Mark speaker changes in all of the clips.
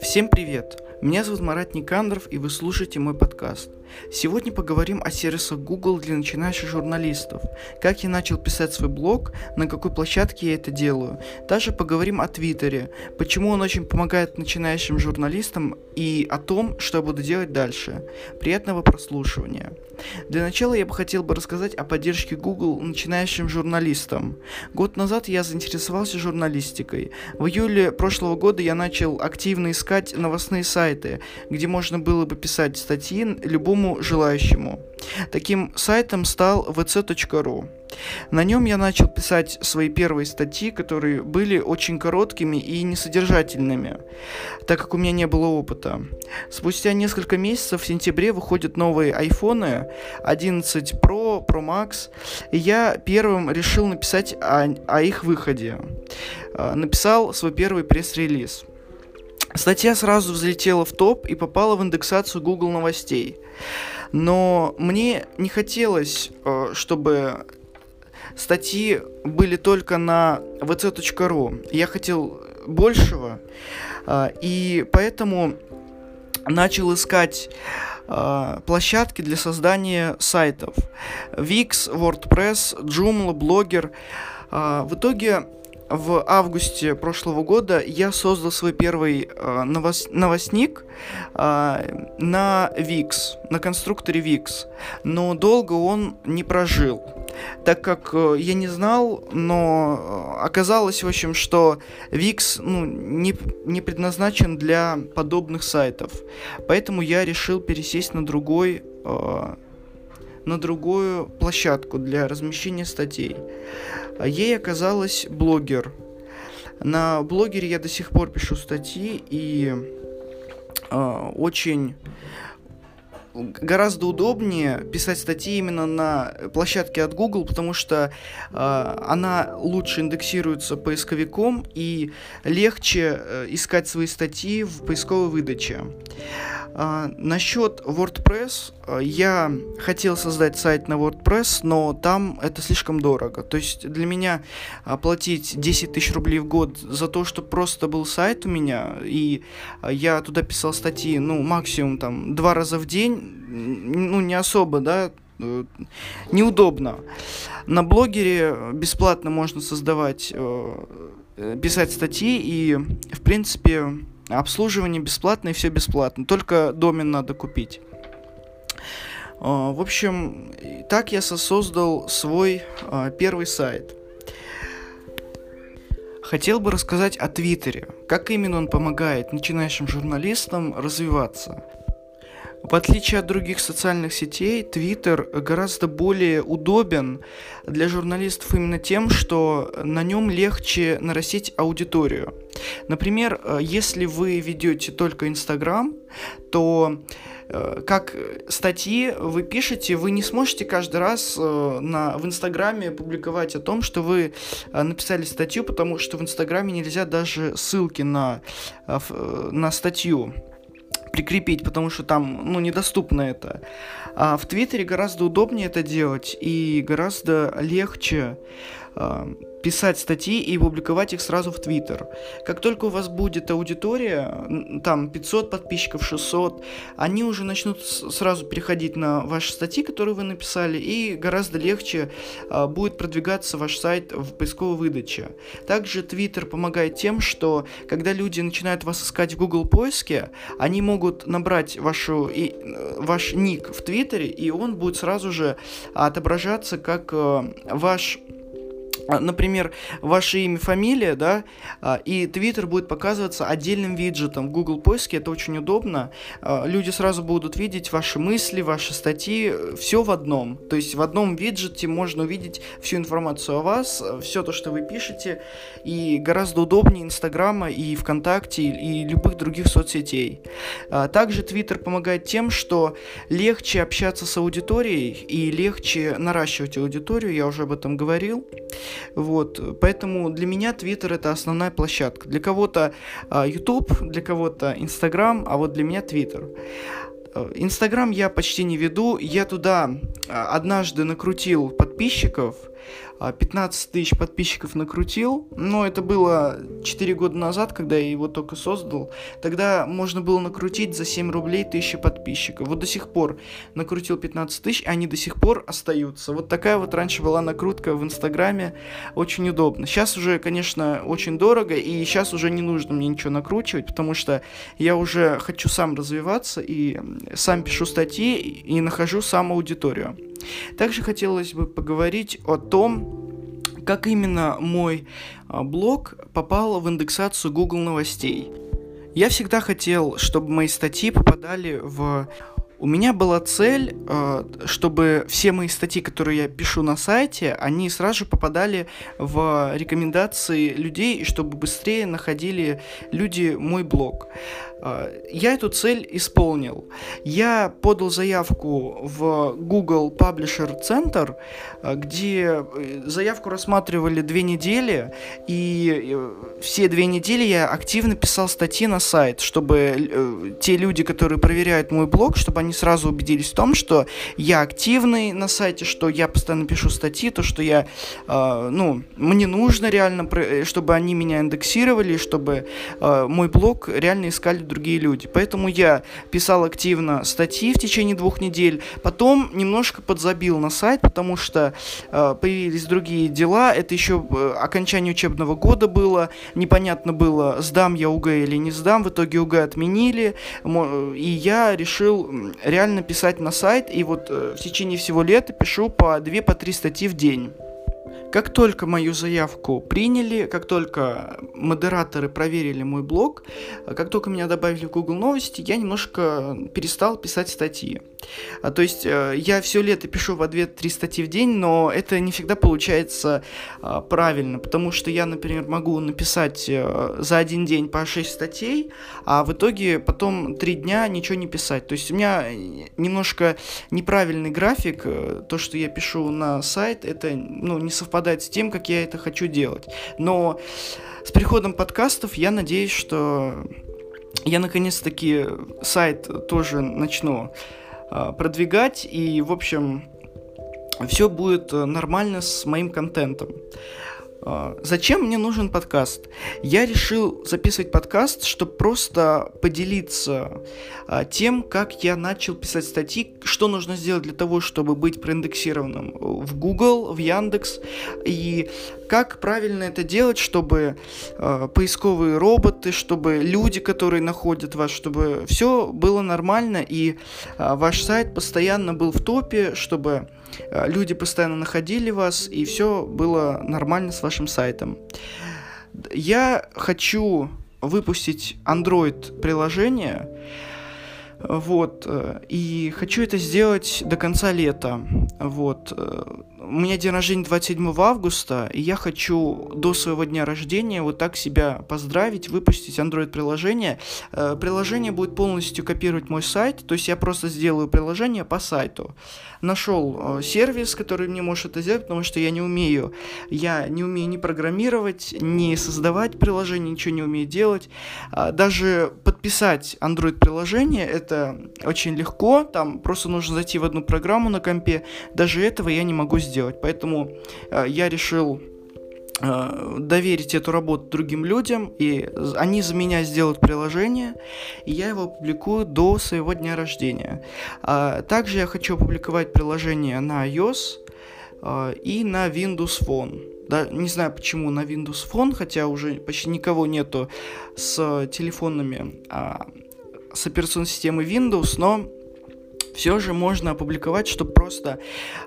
Speaker 1: Всем привет! Меня зовут Марат Никандров, и вы слушаете мой подкаст. Сегодня поговорим о сервисах Google для начинающих журналистов, как я начал писать свой блог, на какой площадке я это делаю. Также поговорим о Твиттере, почему он очень помогает начинающим журналистам и о том, что я буду делать дальше. Приятного прослушивания. Для начала я бы хотел бы рассказать о поддержке Google начинающим журналистам. Год назад я заинтересовался журналистикой. В июле прошлого года я начал активно искать новостные сайты, где можно было бы писать статьи любому желающему. Таким сайтом стал vc.ru. На нем я начал писать свои первые статьи, которые были очень короткими и несодержательными, так как у меня не было опыта. Спустя несколько месяцев в сентябре выходят новые айфоны 11 Pro, Pro Max, и я первым решил написать о, о их выходе. А, написал свой первый пресс-релиз. Статья сразу взлетела в топ и попала в индексацию Google новостей. Но мне не хотелось, э, чтобы статьи были только на vc.ru. Я хотел большего, э, и поэтому начал искать э, площадки для создания сайтов. Wix, WordPress, Joomla, Blogger. В итоге в августе прошлого года я создал свой первый э, новос новостник э, на VIX, на конструкторе VIX, но долго он не прожил, так как э, я не знал, но э, оказалось, в общем, что VIX ну, не, не предназначен для подобных сайтов, поэтому я решил пересесть на другой э, на другую площадку для размещения статей. Ей оказалась блогер. На блогере я до сих пор пишу статьи и э, очень гораздо удобнее писать статьи именно на площадке от Google, потому что э, она лучше индексируется поисковиком и легче э, искать свои статьи в поисковой выдаче. А, насчет WordPress, а, я хотел создать сайт на WordPress, но там это слишком дорого. То есть для меня платить 10 тысяч рублей в год за то, что просто был сайт у меня, и я туда писал статьи, ну, максимум там два раза в день, ну, не особо, да, э, неудобно. На блогере бесплатно можно создавать, э, писать статьи, и, в принципе, Обслуживание бесплатное, все бесплатно, только домен надо купить. А, в общем, так я создал свой первый сайт. Хотел бы рассказать о Твиттере, как именно он помогает начинающим журналистам развиваться. В отличие от других социальных сетей, Twitter гораздо более удобен для журналистов именно тем, что на нем легче нарастить аудиторию. Например, э, если вы ведете только Инстаграм, то э, как статьи вы пишете, вы не сможете каждый раз э, на, в Инстаграме публиковать о том, что вы написали статью, потому что в Инстаграме нельзя даже ссылки на, на статью прикрепить, потому что там, ну, недоступно это. А в Твиттере гораздо удобнее это делать и гораздо легче писать статьи и публиковать их сразу в Твиттер. Как только у вас будет аудитория, там 500 подписчиков, 600, они уже начнут сразу переходить на ваши статьи, которые вы написали, и гораздо легче а, будет продвигаться ваш сайт в поисковой выдаче. Также Твиттер помогает тем, что когда люди начинают вас искать в Google поиске, они могут набрать вашу, и, э, ваш ник в Твиттере, и он будет сразу же отображаться как э, ваш а, например, ваше имя, фамилия, да, а, и Twitter будет показываться отдельным виджетом в Google поиске, это очень удобно. А, люди сразу будут видеть ваши мысли, ваши статьи, все в одном. То есть в одном виджете можно увидеть всю информацию о вас, все то, что вы пишете, и гораздо удобнее Инстаграма и ВКонтакте и любых других соцсетей. Также Twitter помогает тем, что легче общаться с аудиторией и легче наращивать аудиторию, я уже об этом говорил. Вот, поэтому для меня Twitter это основная площадка. Для кого-то uh, YouTube, для кого-то Instagram, а вот для меня. А, Инстаграм я почти не веду. Я туда а, однажды накрутил подписчиков. 15 а, тысяч подписчиков накрутил, но это было 4 года назад, когда я его только создал. Тогда можно было накрутить за 7 рублей 1000 подписчиков. Вот до сих пор накрутил 15 тысяч, они до сих пор остаются. Вот такая вот раньше была накрутка в Инстаграме, очень удобно. Сейчас уже, конечно, очень дорого, и сейчас уже не нужно мне ничего накручивать, потому что я уже хочу сам развиваться и сам пишу статьи и нахожу сам аудиторию. Также хотелось бы поговорить о том, как именно мой а, блог попал в индексацию Google новостей. Я всегда хотел, чтобы мои статьи попадали в у меня была цель, а, чтобы все мои статьи, которые я пишу на сайте, они сразу же попадали в рекомендации людей, и чтобы быстрее находили люди мой блог. Я эту цель исполнил. Я подал заявку в Google Publisher Center, а, где э, заявку рассматривали две недели, и э, все две недели я активно писал статьи на сайт, чтобы э, те люди, которые проверяют мой блог, чтобы они сразу убедились в том, что я активный на сайте, что я постоянно пишу статьи, то, что я, ну, мне нужно реально, чтобы они меня индексировали, чтобы мой блог реально искали другие люди. Поэтому я писал активно статьи в течение двух недель, потом немножко подзабил на сайт, потому что э, появились другие дела. Это еще э, окончание учебного года было, непонятно было, сдам я УГ или не сдам. В итоге УГ отменили, и я решил реально писать на сайт, и вот э, в течение всего лета пишу по 2-3 по статьи в день. Как только мою заявку приняли, как только модераторы проверили мой блог, как только меня добавили в Google Новости, я немножко перестал писать статьи. А, то есть э, я все лето пишу в ответ три статьи в день, но это не всегда получается а, правильно, потому что я, например, могу написать э, за один день по 6 статей, а в итоге потом три дня ничего не писать. То есть у меня немножко неправильный график, э, то, что я пишу на сайт, это ну, не совпадает с тем, как я это хочу делать. Но с приходом подкастов я надеюсь, что я наконец-таки сайт тоже начну а, продвигать, и, в общем, все будет э, нормально с моим контентом. А, зачем мне нужен подкаст? Я решил записывать подкаст, чтобы просто поделиться а, тем, как я начал писать статьи, что нужно сделать для того, чтобы быть проиндексированным в Google, в Яндекс, и как правильно это делать, чтобы э, поисковые роботы, чтобы люди, которые находят вас, чтобы все было нормально и ваш сайт постоянно был в топе, чтобы люди постоянно находили вас и все было нормально с вашим сайтом. Я хочу выпустить Android приложение, вот, э, и хочу это сделать до конца лета, вот, э, у меня день рождения 27 августа, и я хочу до своего дня рождения вот так себя поздравить, выпустить Android-приложение. Э, приложение будет полностью копировать мой сайт, то есть я просто сделаю приложение по сайту. Нашел э, сервис, который мне может это сделать, потому что я не умею. Я не умею ни программировать, ни создавать приложение, ничего не умею делать. А, даже подписать Android-приложение это очень легко, там просто нужно зайти в одну программу на компе. Даже этого я не могу сделать. Поэтому э, я решил э, доверить эту работу другим людям, и они за меня сделают приложение, и я его опубликую до своего дня рождения. А также я хочу опубликовать приложение на iOS э, и на Windows Phone. Да, не знаю почему на Windows Phone, хотя уже почти никого нету с телефонами а, с операционной системой Windows, но все же можно опубликовать, чтобы просто...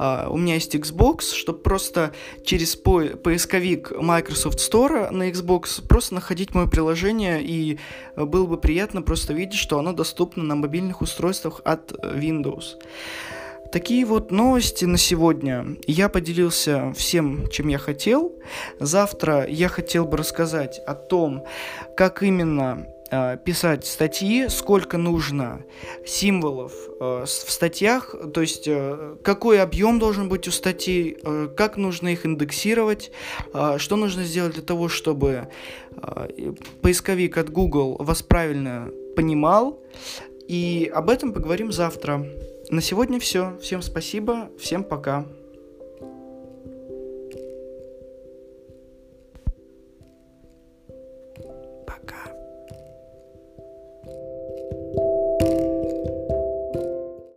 Speaker 1: Uh, у меня есть Xbox, чтобы просто через по поисковик Microsoft Store на Xbox просто находить мое приложение, и было бы приятно просто видеть, что оно доступно на мобильных устройствах от Windows. Такие вот новости на сегодня. Я поделился всем, чем я хотел. Завтра я хотел бы рассказать о том, как именно Э, писать статьи, сколько нужно символов э, в статьях, то есть э, какой объем должен быть у статей, как нужно их индексировать, что нужно сделать для того, чтобы поисковик от Google вас правильно понимал. И об этом поговорим завтра. На сегодня все. Всем спасибо, всем пока.